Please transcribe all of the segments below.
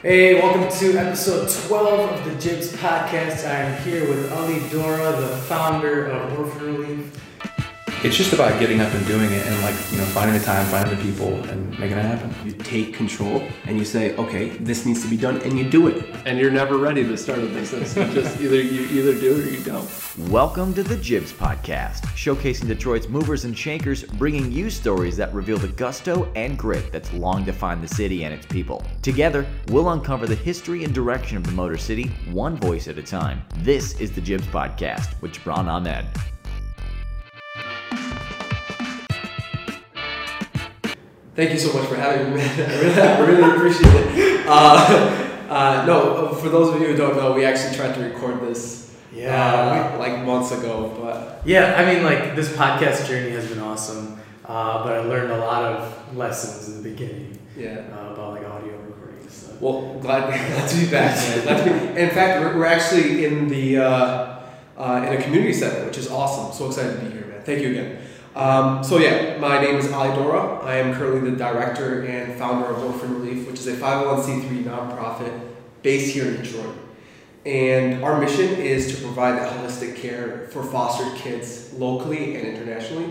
Hey, welcome to episode 12 of the Jibs podcast. I am here with Ali Dourra, the founder of Orphan Relief. It's just about getting up and doing it and like, you know, finding the time, finding the people and making it happen. You take control and you say, okay, this needs to be done, and you do it. And you're never ready to start a business. You just either you either do it or you don't. Welcome to the Jibs Podcast, showcasing Detroit's movers and shakers, bringing you stories that reveal the gusto and grit that's long defined the city and its people. Together, we'll uncover the history and direction of the Motor City, one voice at a time. This is the Jibs Podcast with Jibran Ahmed. Thank you so much for having me, man. I really, I really appreciate it. Uh, uh, no, for those of you who don't know, we actually tried to record this Yeah, uh, like months ago, but Yeah, I mean, like, this podcast journey has been awesome, uh, but I learned a lot of lessons in the beginning yeah. uh, about, like, audio recording and stuff. Well, glad, glad to be back, man. Glad to be. In fact, we're, we're actually in the uh, uh, in a community center, which is awesome. So excited to be here, man. Thank you again. Um, so yeah, my name is Ali Dourra. I am currently the director and founder of Orphan Relief, which is a 501c3 nonprofit based here in Detroit. And our mission is to provide that holistic care for foster kids locally and internationally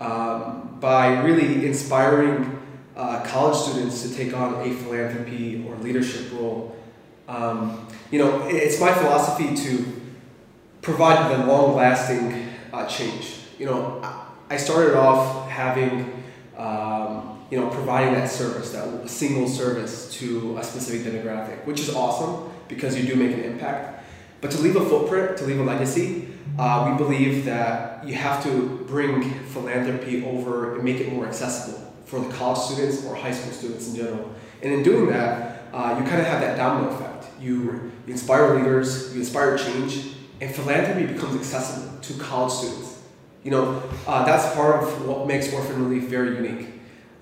um, by really inspiring uh, college students to take on a philanthropy or leadership role. Um, you know, it's my philosophy to provide the long lasting uh, change. You know, I- started off having, um, you know, providing that service, that single service to a specific demographic, which is awesome because you do make an impact. But to leave a footprint, to leave a legacy, uh, we believe that you have to bring philanthropy over and make it more accessible for the college students or high school students in general. And in doing that, uh, you kind of have that domino effect. You, you inspire leaders, you inspire change, and philanthropy becomes accessible to college students. You know, uh, that's part of what makes Orphan Relief very unique.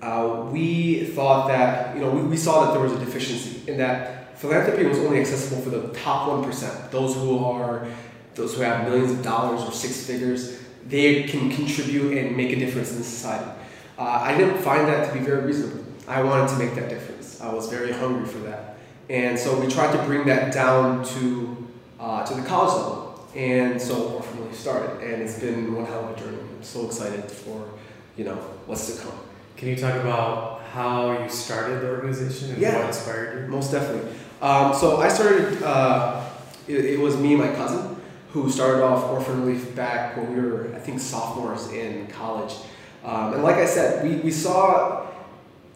Uh, we thought that, you know, we, we saw that there was a deficiency in that philanthropy was only accessible for the top 1%, those who are, those who have millions of dollars or six figures, they can contribute and make a difference in society. Uh, I didn't find that to be very reasonable. I wanted to make that difference. I was very hungry for that. And so we tried to bring that down to, uh, to the college level. And so Relief started, and it's been one hell of a journey. I'm so excited for, you know, what's to come. Can you talk about how you started the organization and Yeah. what inspired you? Most definitely. Um, so I started, uh, it, it was me and my cousin who started off Orphan Relief back when we were, I think, sophomores in college. Um, and like I said, we, we saw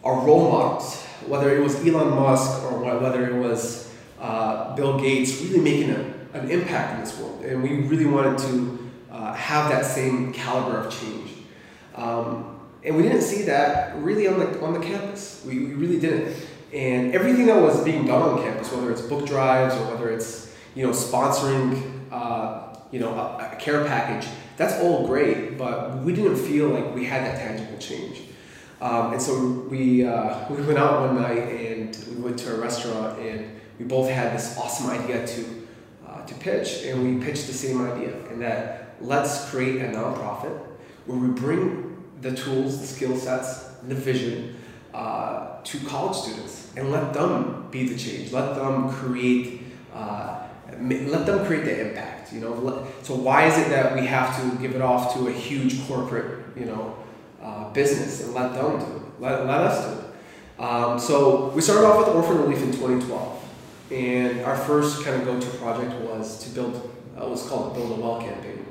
our role models, whether it was Elon Musk or whether it was uh, Bill Gates, really making a, an impact in this world. And we really wanted to uh, have that same caliber of change. Um, and we didn't see that really on the, on the campus. We, we really didn't. And everything that was being done on campus, whether it's book drives or whether it's you know sponsoring uh, you know a, a care package, that's all great. But we didn't feel like we had that tangible change. Um, and so we uh, we went out one night and we went to a restaurant and we both had this awesome idea to to pitch and we pitched the same idea and that let's create a nonprofit where we bring the tools, the skill sets, the vision uh, to college students and let them be the change. Let them create. Uh, let them create the impact. You know. So why is it that we have to give it off to a huge corporate, you know, uh, business and let them do it? Let, let us do it. Um, so we started off with Orphan Relief in 2012, and our first kind of go-to project was to build. Uh, was called the Build a Well campaign,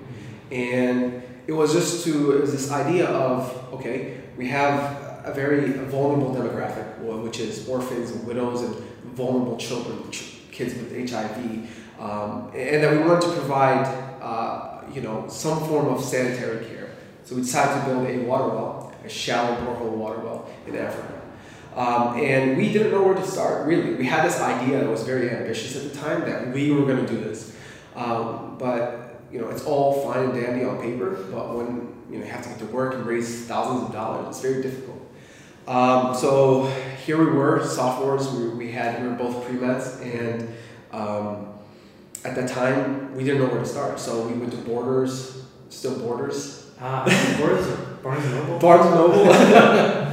and it was just to it was this idea of okay, we have a very vulnerable demographic, which is orphans and widows and vulnerable children, ch- kids with HIV, um, and that we wanted to provide uh, you know some form of sanitary care. So we decided to build a water well, a shallow borehole water well in Africa. Um, and we didn't know where to start, really. We had this idea that was very ambitious at the time that we were going to do this. Um, but, you know, it's all fine and dandy on paper, but when you, know, you have to get to work and raise thousands of dollars, it's very difficult. Um, so here we were, sophomores, we, we had, we were both pre-meds, and um, at that time, we didn't know where to start. So we went to Borders, still Borders, Ah, Barnes, Barnes and Noble? Barnes and Noble.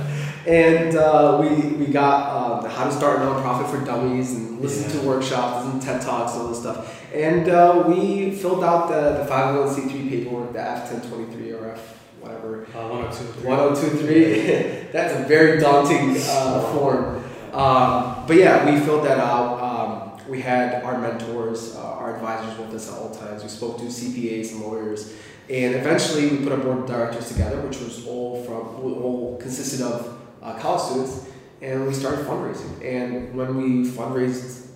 and uh, we we got uh, how to start a nonprofit for dummies and listen Yeah. to workshops and TED talks and all this stuff. And uh, we filled out the, the 501c3 paperwork, the F1023 or F whatever Uh, 102. 1023. That's a very daunting uh, form. Um, but yeah, we filled that out. Um, we had our mentors, uh, our advisors with us at all times. We spoke to CPAs and lawyers. And eventually we put a board of directors together, which was all from, all consisted of uh, college students. And we started fundraising. And when we fundraised,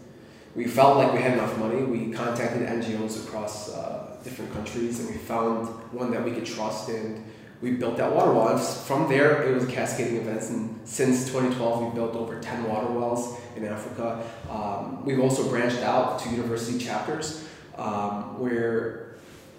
we felt like we had enough money. We contacted NGOs across uh, different countries and we found one that we could trust and we built that water well. And from there, it was cascading events, and since 2012, we've built over 10 water wells in Africa. Um, we've also branched out to university chapters, um, where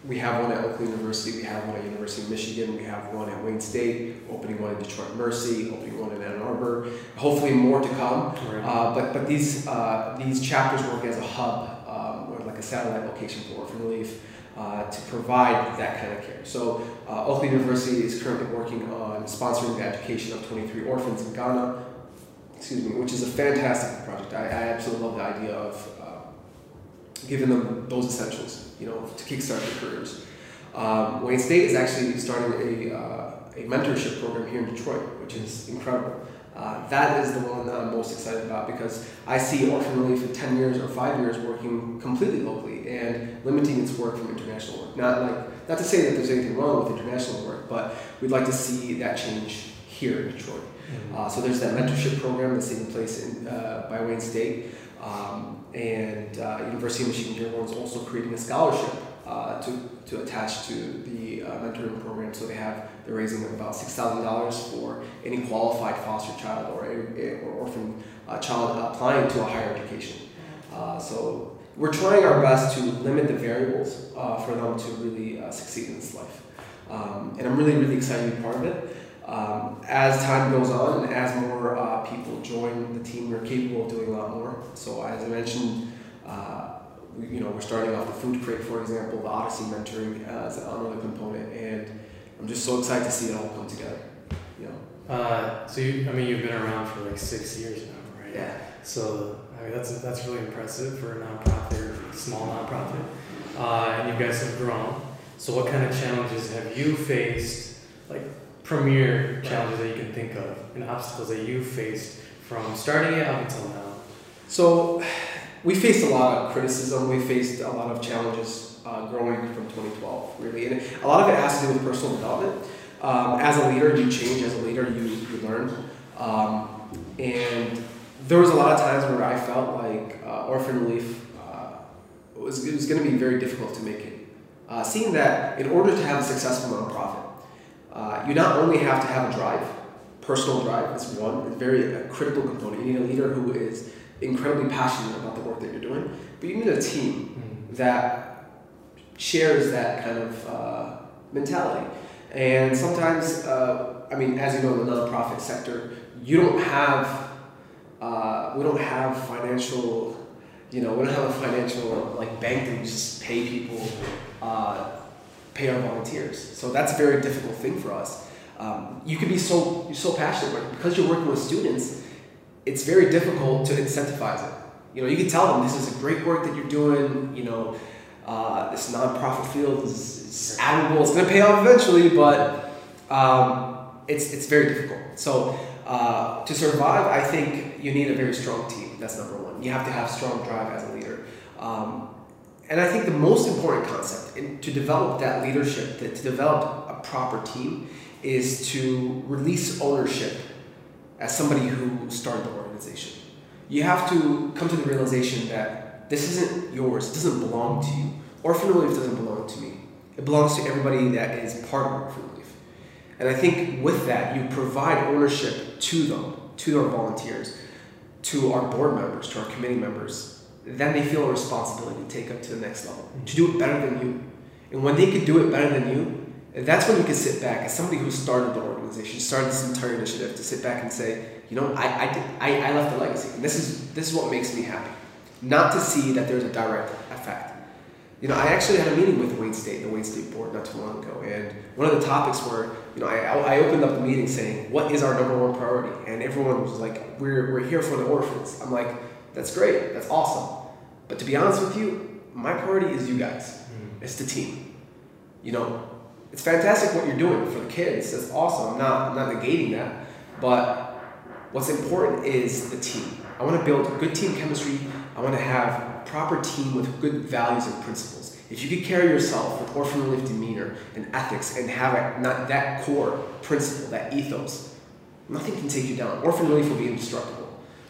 we have one at Oakland University, we have one at University of Michigan, we have one at Wayne State, opening one in Detroit Mercy, opening one in Ann Arbor. Hopefully, more to come. Right. Uh, but but these uh, these chapters work as a hub um, or like a satellite location for orphan relief uh, to provide that kind of care. So uh, Oakland University is currently working on sponsoring the education of 23 orphans in Ghana. Excuse me, which is a fantastic project. I, I absolutely love the idea of uh, giving them those essentials, you know, to kickstart their careers. Um, Wayne State is actually starting a, uh, a mentorship program here in Detroit, which is incredible. Uh, that is the one that I'm most excited about because I see Orphan Relief in 10 years or 5 years working completely locally and limiting its work from international work. Not like not to say that there's anything wrong with international work, but we'd like to see that change here in Detroit. Uh, so there's that mentorship program that's taking place in, uh, by Wayne State, um, and uh, University of Michigan Dearborn is also creating a scholarship uh, to, to attach to the uh, mentoring program. So they have they're raising about six thousand dollars for any qualified foster child or a, or orphan uh, child applying to a higher education. Uh, so we're trying our best to limit the variables uh, for them to really succeed in this life. Um, and I'm really, really excited to be part of it. Um, as time goes on and as more uh, people join the team, we're capable of doing a lot more. So as I mentioned, uh, we, you know, we're starting off the food crate, for example, the Odyssey mentoring uh, as another component, and I'm just so excited to see it all come together. You know, Uh, so you, I mean, you've been around for like six years now, right? yeah. So I mean, that's that's really impressive for a nonprofit, or small nonprofit, uh, and you guys have grown. So what kind of challenges have you faced, like premier challenges that you can think of, and obstacles that you faced from starting it up until now? So we faced a lot of criticism. We faced a lot of challenges uh, growing from 2012, really, and a lot of it has to do with personal development. Um, as a leader, you change. As a leader, you you learn. Um, and there was a lot of times where I felt like uh, orphan relief uh, was was going to be very difficult to make it. Uh, seeing that in order to have a successful nonprofit, uh, you not only have to have a drive, personal drive is one, it's very a critical component. You need a leader who is incredibly passionate about the work that you're doing, but you need a team that shares that kind of uh, mentality. And sometimes, uh, I mean, as you know, in the nonprofit sector, you don't have, uh, we don't have financial, you know, we don't have a financial like bank that we just pay people, uh, pay our volunteers. So that's a very difficult thing for us. Um, you can be so you're so passionate but because you're working with students. It's very difficult to incentivize it. You know, you can tell them this is a great work that you're doing. You know, uh, this nonprofit field is, is admirable. It's going to pay off eventually, but um, it's it's very difficult. So uh, to survive, I think you need a very strong team. That's number one. You have to have strong drive as a leader. Um, and I think the most important concept in, to develop that leadership, to, to develop a proper team, is to release ownership as somebody who started the organization. You have to come to the realization that this isn't yours, it doesn't belong to you. Orphan Relief doesn't belong to me. It belongs to everybody that is part of Orphan Relief. And I think with that, you provide ownership to them, to our volunteers, to our board members, to our committee members. Then they feel a responsibility to take up to the next level, to do it better than you. And when they can do it better than you, that's when you can sit back as somebody who started the organization, started this entire initiative, to sit back and say, you know, I, I, did, I, I left a legacy. And this is, this is what makes me happy. Not to see that there's a direct effect. you know, I actually had a meeting with Wayne State, the Wayne State board, not too long ago, and one of the topics were, you know, I, I opened up the meeting saying, "What is our number one priority?" And everyone was like, "We're we're here for the orphans." I'm like, "That's great, that's awesome," but to be honest with you, my priority is you guys. Mm. It's the team. You know, it's fantastic what you're doing for the kids. That's awesome. I'm not I'm not negating that, but what's important is the team. I want to build good team chemistry. I want to have a proper team with good values and principles. If you could carry yourself with orphan relief demeanor and ethics and have a, not that core principle, that ethos, nothing can take you down. Orphan relief will be indestructible.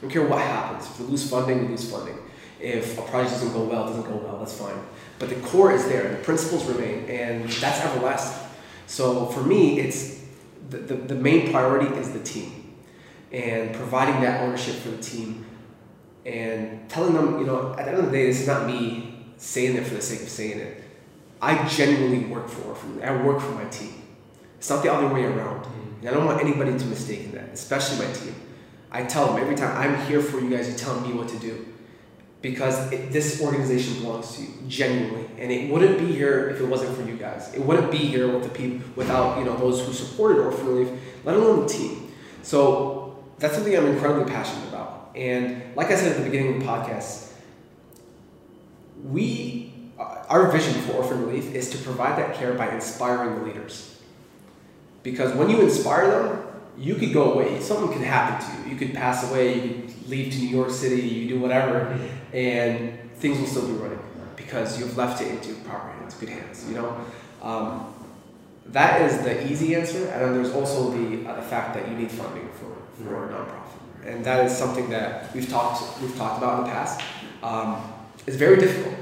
I don't care what happens. If we lose funding, we lose funding. If a project doesn't go well, it doesn't go well, that's fine. But the core is there, the principles remain, and that's everlasting. So for me, it's the, the, the main priority is the team and providing that ownership for the team and telling them, you know, at the end of the day, this is not me saying it for the sake of saying it. I genuinely work for Orphan. I work for my team. It's not the other way around. Mm-hmm. And I don't want anybody to mistake in that, especially my team. I tell them every time, I'm here for you guys. You tell me what to do. Because it, this organization belongs to you, genuinely. And it wouldn't be here if it wasn't for you guys. It wouldn't be here with the people, without you know those who supported Orphan Relief, let alone the team. So that's something I'm incredibly passionate about. And like I said at the beginning of the podcast, we, uh, our vision for Orphan Relief is to provide that care by inspiring the leaders. Because when you inspire them, you could go away. Something could happen to you. You could pass away. You could leave to New York City. You do whatever, and things will still be running because you've left it into proper hands, good hands. You know, um, that is the easy answer. And then there's also the uh, the fact that you need funding for for a nonprofit, and that is something that we've talked we've talked about in the past. Um, it's very difficult.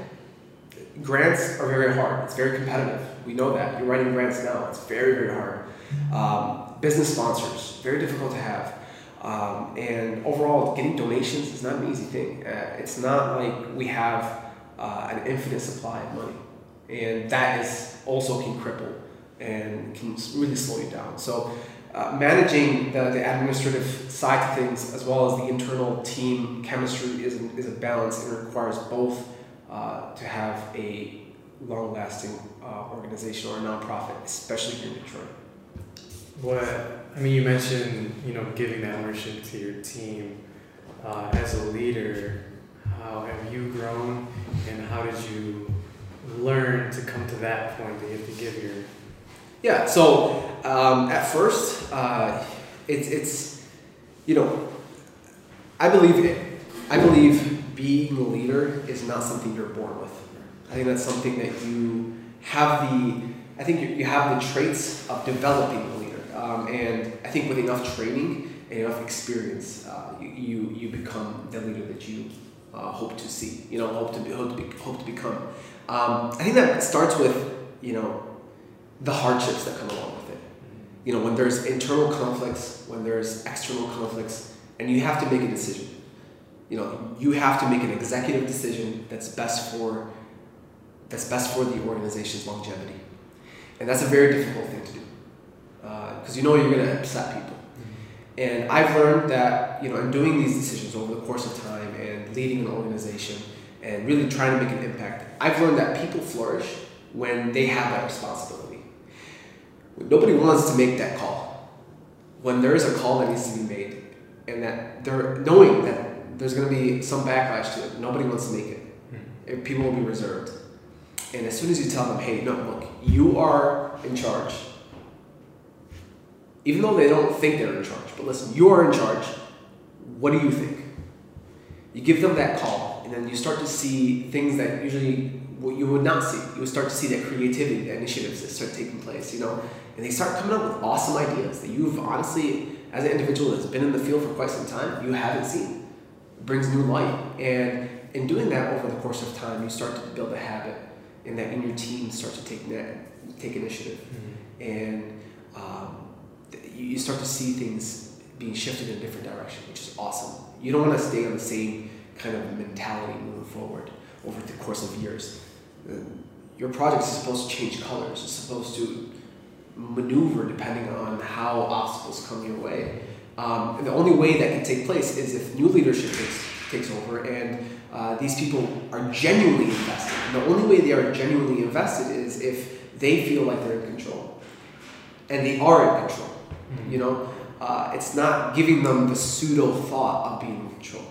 Grants are very hard. It's very competitive. We know that. You're writing grants now. It's very very hard. Um, business sponsors, very difficult to have. Um, and overall, getting donations is not an easy thing. Uh, it's not like we have uh, an infinite supply of money. And that is also can cripple and can really slow you down. So, uh, managing the, the administrative side of things as well as the internal team chemistry is, is a balance and requires both uh, to have a long lasting uh, organization or a nonprofit, especially here in Detroit. What I mean, you mentioned you know giving that ownership to your team. Uh, as a leader, how have you grown, and how did you learn to come to that point that you have to give your Yeah. So um, at first, uh, it's it's you know, I believe it. I believe being a leader is not something you're born with. I think that's something that you have the. I think you, have the traits of developing um, and I think with enough training and enough experience, uh, you, you become the leader that you uh, hope to see. You know, hope to be, hope to be, hope to become. Um, I think that starts with you know the hardships that come along with it. You know, when there's internal conflicts, when there's external conflicts, and you have to make a decision. You know, you have to make an executive decision that's best for that's best for the organization's longevity, and that's a very difficult thing to do because you know you're going to upset people. Mm-hmm. And I've learned that you know, in doing these decisions over the course of time and leading an organization and really trying to make an impact, I've learned that people flourish when they have that responsibility. Nobody wants to make that call. When there is a call that needs to be made, and that they're knowing that there's going to be some backlash to it, nobody wants to make it. Hmm. And people will be reserved. And as soon as you tell them, hey, no, look, you are in charge, even though they don't think they're in charge, but listen, you are in charge. What do you think? You give them that call, and then you start to see things that usually what you would not see. You would start to see that creativity, that initiatives that start taking place, you know, and they start coming up with awesome ideas that you've honestly, as an individual that's been in the field for quite some time, you haven't seen. It brings new light, and in doing that over the course of time, you start to build a habit, and that in your team start to take net, take initiative, and um, you start to see things being shifted in a different direction, which is awesome. You don't want to stay on the same kind of mentality moving forward over the course of years. Your project is supposed to change colors. It's supposed to maneuver depending on how obstacles come your way. Um, the only way that can take place is if new leadership takes, takes over, and uh, these people are genuinely invested. And the only way they are genuinely invested is if they feel like they're in control, and they are in control. You know, uh, it's not giving them the pseudo thought of being in control.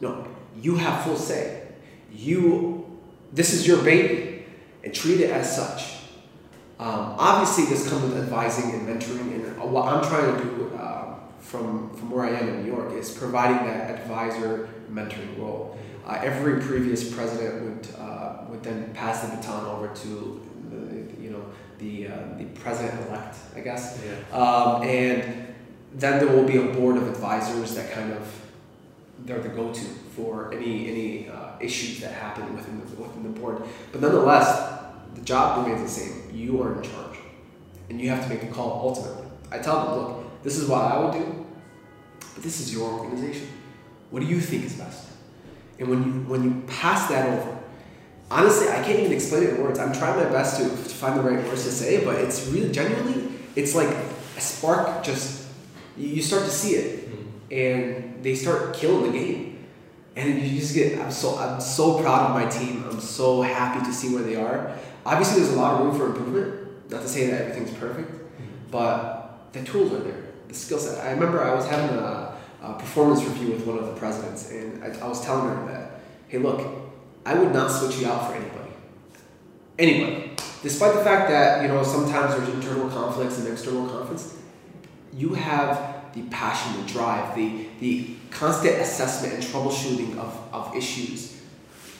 No, you have full say. You, this is your baby, and treat it as such. Um, obviously, this comes with advising and mentoring, and what I'm trying to do um, from from where I am in New York is providing that advisor mentoring role. Uh, every previous president would uh, would then pass the baton over to the uh, the president elect, I guess, Yeah. um, and then there will be a board of advisors that kind of they're the go-to for any any uh, issues that happen within the within the board. But nonetheless, the job remains the same. You are in charge, and you have to make the call ultimately. I tell them, look, this is what I would do, but this is your organization. What do you think is best? And when you when you pass that over, honestly, I can't even explain it in words. I'm trying my best to, to find the right words to say, but it's really genuinely, it's like a spark. Just you start to see it, mm-hmm. and they start killing the game, and you just get. I'm so I'm so proud of my team. I'm so happy to see where they are. Obviously, there's a lot of room for improvement. Not to say that everything's perfect, mm-hmm. but the tools are there. The skill set. I remember I was having a, a performance review with one of the presidents, and I, I was telling her that, hey, look, I would not switch you out for anybody. Anybody. Despite the fact that, you know, sometimes there's internal conflicts and external conflicts, you have the passion, the drive, the, the constant assessment and troubleshooting of, of issues,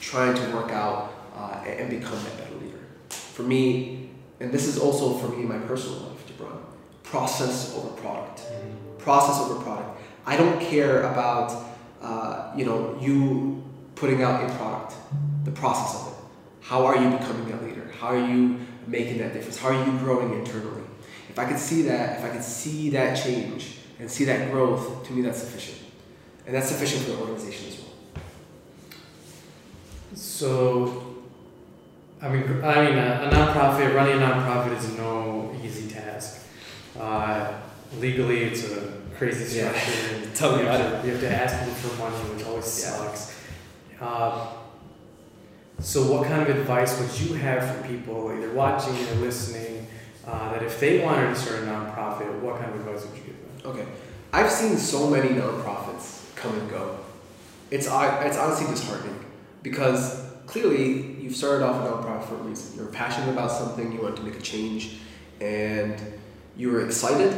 trying to work out uh, and become that better leader. For me, and this is also for me in my personal life, Jabron, process over product. Process over product. I don't care about, uh, you know, you putting out a product, the process of it. How are you becoming that leader? How are you making that difference? How are you growing internally? If I could see that, if I could see that change and see that growth, to me that's sufficient. And that's sufficient for the organization as well. So, I mean, I mean, a, a nonprofit running a nonprofit is no easy task. Uh, legally, it's a crazy structure. and Tell me you about have to- You have to ask people for money, which always Yeah. sucks. Uh, so, what kind of advice would you have for people, either watching or listening, uh, that if they wanted to start a nonprofit, what kind of advice would you give them? Okay. I've seen so many nonprofits come and go. It's, it's honestly disheartening because clearly you've started off a nonprofit for a reason. You're passionate about something, you want to make a change, and you were excited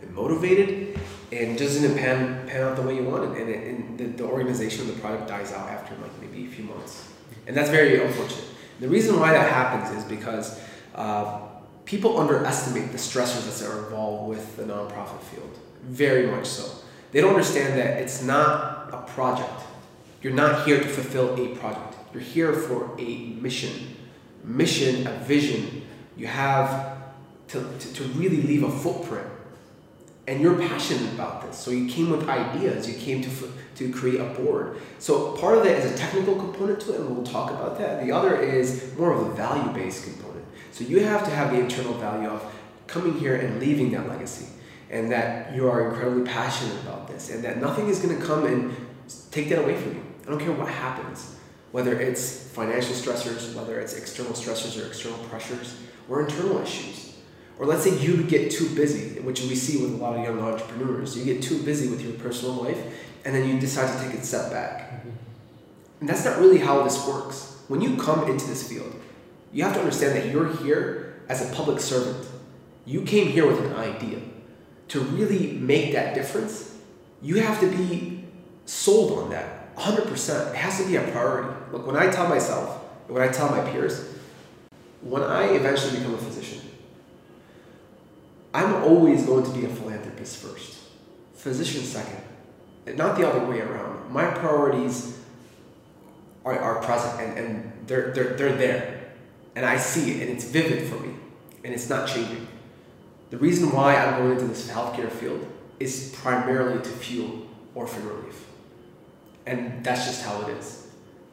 and motivated, and didn't pan, pan out the way you wanted. And, it, and the, the organization, of the product dies out after like maybe a few months. And that's very unfortunate. The reason why that happens is because uh, people underestimate the stressors that are involved with the nonprofit field. Very much so. They don't understand that it's not a project. You're not here to fulfill a project. You're here for a mission. Mission, a vision. You have to, to, to really leave a footprint. And you're passionate about this. So you came with ideas. You came to, to create a board. So part of that is a technical component to it, and we'll talk about that. The other is more of a value based component. So you have to have the internal value of coming here and leaving that legacy, and that you are incredibly passionate about this, and that nothing is going to come and take that away from you. I don't care what happens, whether it's financial stressors, whether it's external stressors or external pressures, or internal issues. Or let's say you get too busy, which we see with a lot of young entrepreneurs. You get too busy with your personal life, and then you decide to take a step back. Mm-hmm. And that's not really how this works. When you come into this field, you have to understand that you're here as a public servant. You came here with an idea. To really make that difference, you have to be sold on that 100%. It has to be a priority. Look, when I tell myself, when I tell my peers, when I eventually become a physician, I'm always going to be a philanthropist first, physician second, not the other way around. My priorities are, are present and, and they're, they're, they're there. And I see it and it's vivid for me and it's not changing. The reason why I'm going into this healthcare field is primarily to fuel orphan relief. And that's just how it is.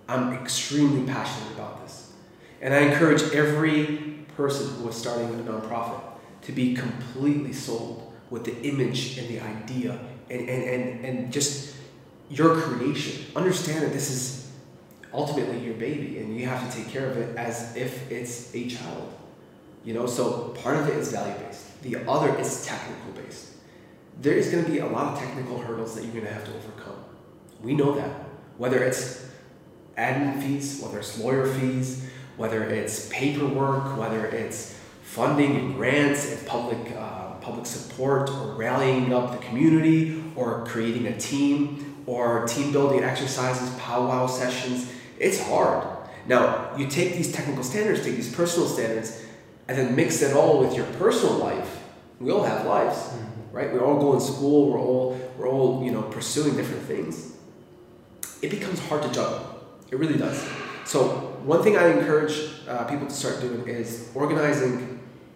I'm extremely passionate about this. And I encourage every person who is starting a nonprofit to be completely sold with the image and the idea and, and, and, and just your creation. Understand that this is ultimately your baby and you have to take care of it as if it's a child. You know, so part of it is value based, the other is technical based. There is going to be a lot of technical hurdles that you're going to have to overcome. We know that. Whether it's admin fees, whether it's lawyer fees, whether it's paperwork, whether it's funding and grants and public, uh, public support, or rallying up the community, or creating a team, or team building exercises, powwow sessions. It's hard. Now, you take these technical standards, take these personal standards, and then mix it all with your personal life. We all have lives, Mm-hmm. right? We all go in school. We're all we're all you know pursuing different things. It becomes hard to juggle. It really does. So one thing I encourage uh, people to start doing is organizing.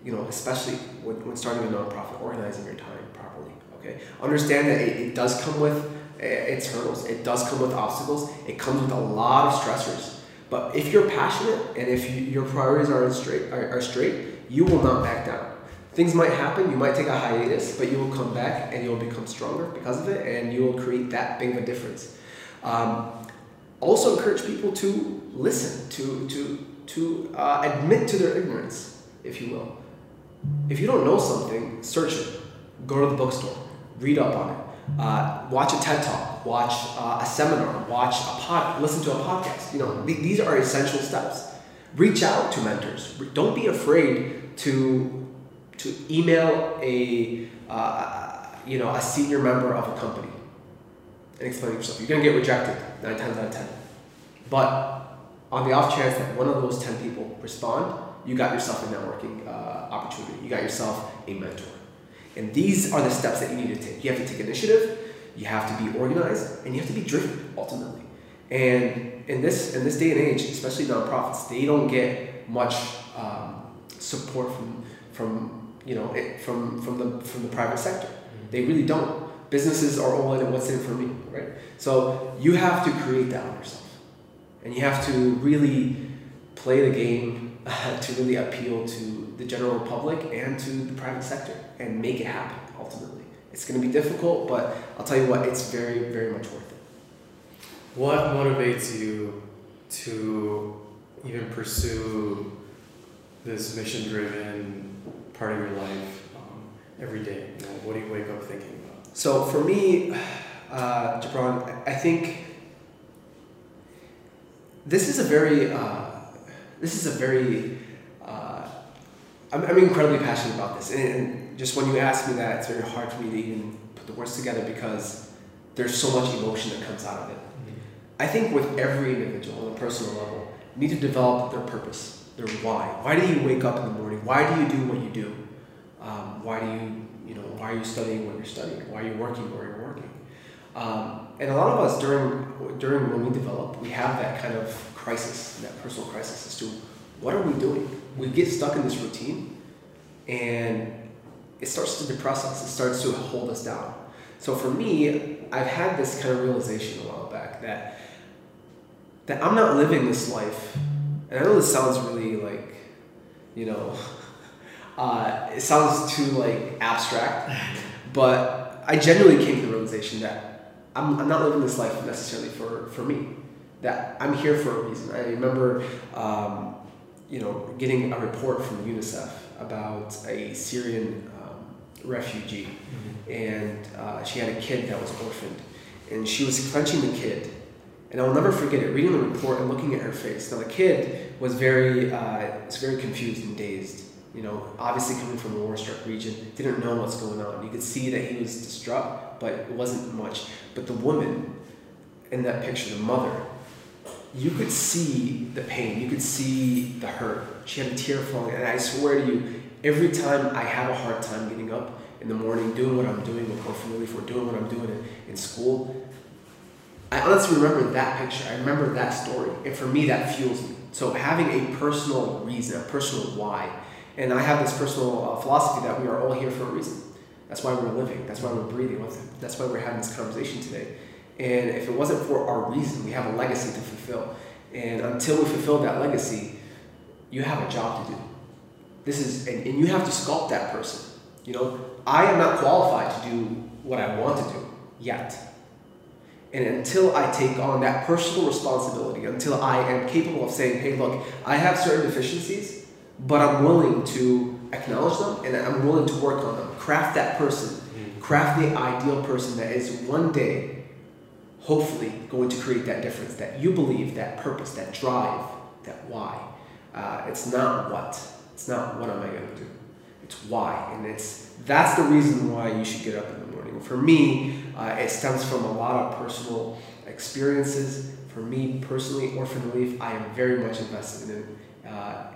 You know, especially when, when starting a nonprofit, organizing your time properly. Okay, understand that it, it does come with uh, its hurdles. It does come with obstacles. It comes with a lot of stressors. But if you're passionate and if you, your priorities are straight, are, are straight, you will not back down. Things might happen. You might take a hiatus, but you will come back and you will become stronger because of it, and you will create that big of a difference. Um, also, encourage people to listen, to to to uh, admit to their ignorance, if you will. If you don't know something, search it. Go to the bookstore, read up on it. Uh, watch a TED talk, watch uh, a seminar, watch a pod, listen to a podcast. You know, th- these are essential steps. Reach out to mentors. Don't be afraid to to email a uh, you know a senior member of a company and explain yourself. You're gonna get rejected nine times out of ten, but on the off chance that one of those ten people respond, you got yourself a networking uh, opportunity. You got yourself a mentor. And these are the steps that you need to take. You have to take initiative, you have to be organized, and you have to be driven ultimately. And in this in this day and age, especially nonprofits, they don't get much um, support from from you know it, from from the from the private sector. They really don't. Businesses are all in. What's in it for me, right? So you have to create that on yourself, and you have to really play the game to really appeal to the general public and to the private sector and make it happen. Ultimately, it's going to be difficult, but I'll tell you what, it's very very much worth it. What motivates you to even pursue this mission driven part of your life um, every day? You know, what do you wake up thinking about? So for me, uh, Jabron, I- I think this is a very, uh, this is a very, uh, I'm, I'm incredibly passionate about this. And, and just when you ask me that, it's very hard for me to even put the words together because there's so much emotion that comes out of it. I think with every individual on a personal level, need to develop their purpose, their why. Why do you wake up in the morning? Why do you do what you do? Um, why do you, you know, why are you studying what you're studying? Why are you working where you're working? Um, and a lot of us during during when we develop, we have that kind of crisis, that personal crisis as to what are we doing? We get stuck in this routine, and it starts to depress us. It starts to hold us down. So for me, I've had this kind of realization a while back that that I'm not living this life. And I know this sounds really like, you know, uh, it sounds too like abstract, but I genuinely came to the realization that I'm, I'm not living this life necessarily for, for me. That I'm here for a reason. I remember, um, you know, getting a report from UNICEF about a Syrian um, refugee, and uh, she had a kid that was orphaned, and she was clenching the kid and I'll never forget it. Reading the report and looking at her face. Now the kid was very, uh, was very confused and dazed. You know, obviously coming from a war-struck region, didn't know what's going on. You could see that he was distraught, but it wasn't much. But the woman in that picture, the mother, you could see the pain. You could see the hurt. She had a tear falling, and I swear to you, every time I have a hard time getting up in the morning, doing what I'm doing with Orphan Relief or doing what I'm doing in, in school, I honestly remember that picture. I remember that story. And for me, that fuels me. So having a personal reason, a personal why. And I have this personal uh, philosophy that we are all here for a reason. That's why we're living. That's why we're breathing. That's why we're having this conversation today. And if it wasn't for our reason, we have a legacy to fulfill. And until we fulfill that legacy, you have a job to do. This is, and, and you have to sculpt that person. You know, I am not qualified to do what I want to do yet. And until I take on that personal responsibility, until I am capable of saying, hey, look, I have certain deficiencies, but I'm willing to acknowledge them and I'm willing to work on them, craft that person, mm-hmm. craft the ideal person that is one day, hopefully, going to create that difference that you believe, that purpose, that drive, that why. Uh, it's not what. It's not what am I going to do. It's why, and it's that's the reason why you should get up in the morning. For me, uh, it stems from a lot of personal experiences. For me personally, Orphan Relief, I am very much invested in, uh,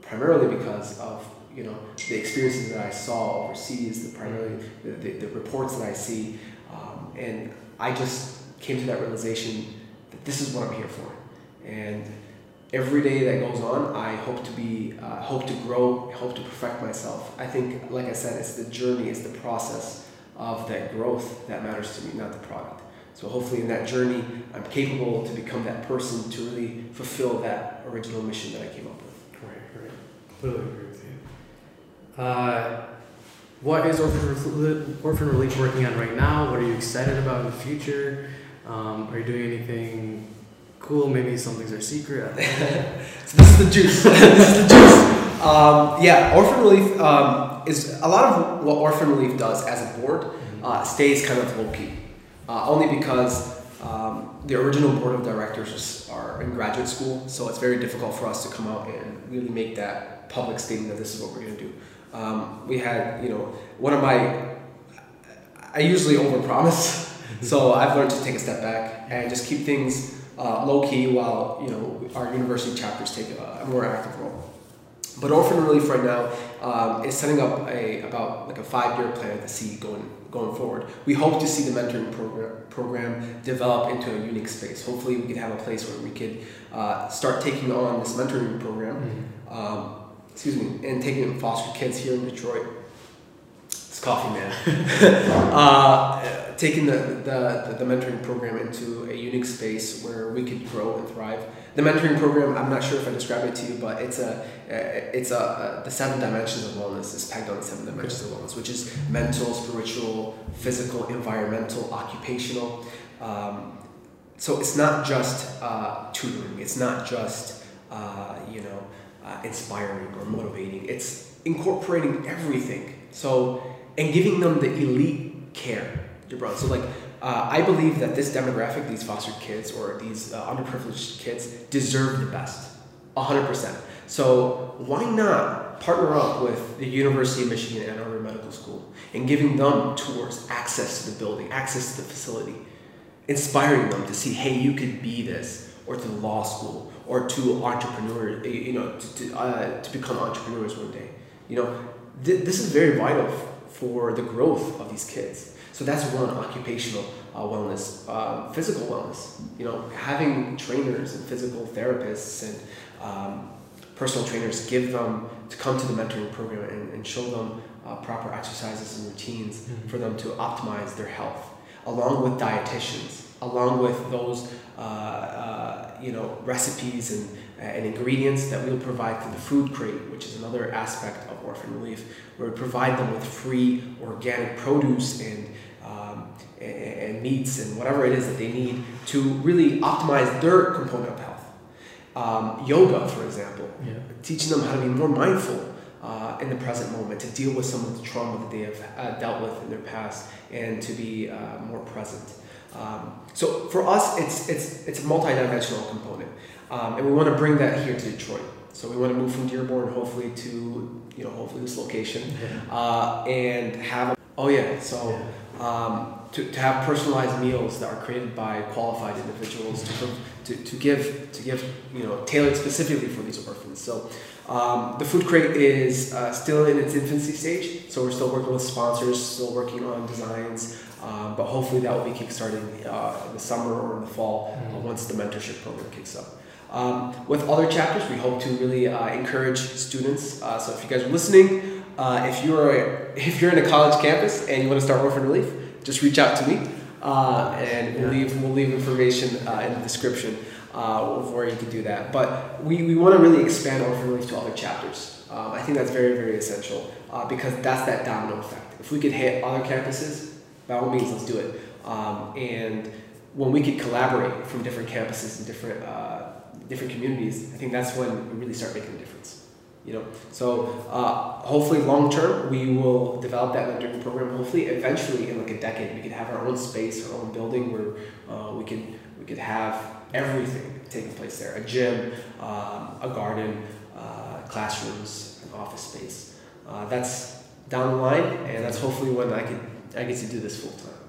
primarily because of you know the experiences that I saw overseas, the primarily the, the, the reports that I see, um, and I just came to that realization that this is what I'm here for, and every day that goes on, I hope to be, uh, hope to grow, hope to perfect myself. I think, like I said, it's the journey, it's the process of that growth that matters to me, not the product. So hopefully, in that journey, I'm capable to become that person to really fulfill that original mission that I came up with. Right, right. Completely agree with you. Uh, what is Orphan Relief working on right now? What are you excited about in the future? Um, are you doing anything cool? Maybe some things are secret. so this is the juice. this is the juice. Um, yeah, Orphan Relief um, is a lot of what Orphan Relief does as a board uh, stays kind of low key, uh, only because um, the original board of directors are in graduate school, so it's very difficult for us to come out and really make that public statement that this is what we're going to do. Um, we had, you know, one of my, I usually overpromise, so I've learned to take a step back and just keep things uh, low key while you know our university chapters take a, more active role. But Orphan Relief right now um, is setting up a about like a five year plan to see going going forward. We hope to see the mentoring program program develop into a unique space. Hopefully, we could have a place where we could uh, start taking on this mentoring program. Mm-hmm. Um, excuse me, and taking foster kids here in Detroit. Coffee man. uh, taking the, the, the, mentoring program into a unique space where we could grow and thrive. The mentoring program, I'm not sure if I described it to you, but it's a it's a, the seven dimensions of wellness is pegged on the seven dimensions of wellness, which is mental, spiritual, physical, environmental, occupational. Um, so it's not just uh, tutoring. It's not just uh, you know uh, inspiring or motivating. It's incorporating everything. So and giving them the elite care brother. So like, uh, I believe that this demographic, these foster kids or these uh, underprivileged kids, deserve the best, hundred percent. So why not partner up with the University of Michigan Ann Arbor Medical School and giving them tours, access to the building, access to the facility, inspiring them to see, hey, you could be this, or to law school, or to entrepreneur, you know, to to, uh, to become entrepreneurs one day. You know, th- this is very vital for the growth of these kids. So that's one occupational uh, wellness, uh, physical wellness. You know, having trainers and physical therapists and um, personal trainers give them to come to the mentoring program and, and show them uh, proper exercises and routines mm-hmm. for them to optimize their health, along with dietitians, along with those uh, uh, you know recipes and and ingredients that we'll provide through the food crate, which is another aspect of orphan relief, where we provide them with free organic produce and and, meats and whatever it is that they need to really optimize their component of health. Um, yoga, for example, yeah. teaching them how to be more mindful uh, in the present moment, to deal with some of the trauma that they have uh, dealt with in their past, and to be uh, more present. Um, so for us, it's it's it's a multidimensional component, um, and we want to bring that here to Detroit. So we want to move from Dearborn, hopefully to you know hopefully this location, uh, and have. A, oh yeah, so. Yeah. Um, to, to have personalized meals that are created by qualified individuals to, to, to give to give you know tailored specifically for these orphans. So um, the food crate is uh, still in its infancy stage, so we're still working with sponsors, still working on designs, um, but hopefully that will be kickstarting uh, in the summer or in the fall uh, mm-hmm. once the mentorship program kicks up. Um, with other chapters, we hope to really uh, encourage students. Uh, so if you guys are listening, uh, if you're if you're in a college campus and you want to start orphan relief, just reach out to me, uh, and we'll leave we'll leave information uh, in the description uh, of where you can do that. But we, we want to really expand Orphan Relief to other chapters. Um, I think that's very very essential uh, because that's that domino effect. If we could hit other campuses, by all means, let's do it. Um, and when we could collaborate from different campuses and different uh, different communities, I think that's when we really start making a difference. You know, so uh, hopefully long term we will develop that mentoring program. Hopefully, eventually in like a decade, we could have our own space, our own building where uh, we could we could have everything taking place there: a gym, um, a garden, uh, classrooms, an office space. Uh, that's down the line, and that's hopefully when I could I get to do this full time.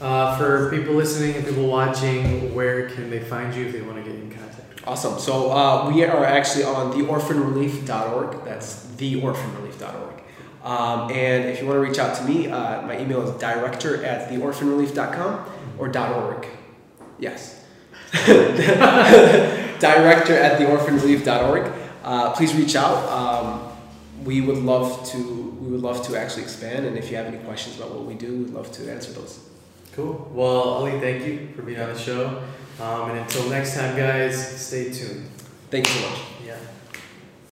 Uh, for people listening and people watching, where can they find you if they want to get in contact? Awesome. So uh, we are actually on theorphanrelief.org. That's theorphanrelief.org. Um, and if you want to reach out to me, uh, my email is director at theorphanrelief.com or .org. Yes. director at theorphanrelief.org. Uh, please reach out. Um, we would love to we would love to actually expand and if you have any questions about what we do, we'd love to answer those. Cool. Well, Ali, thank you for being on the show. Um, and until next time, guys, stay tuned. Thank you so much.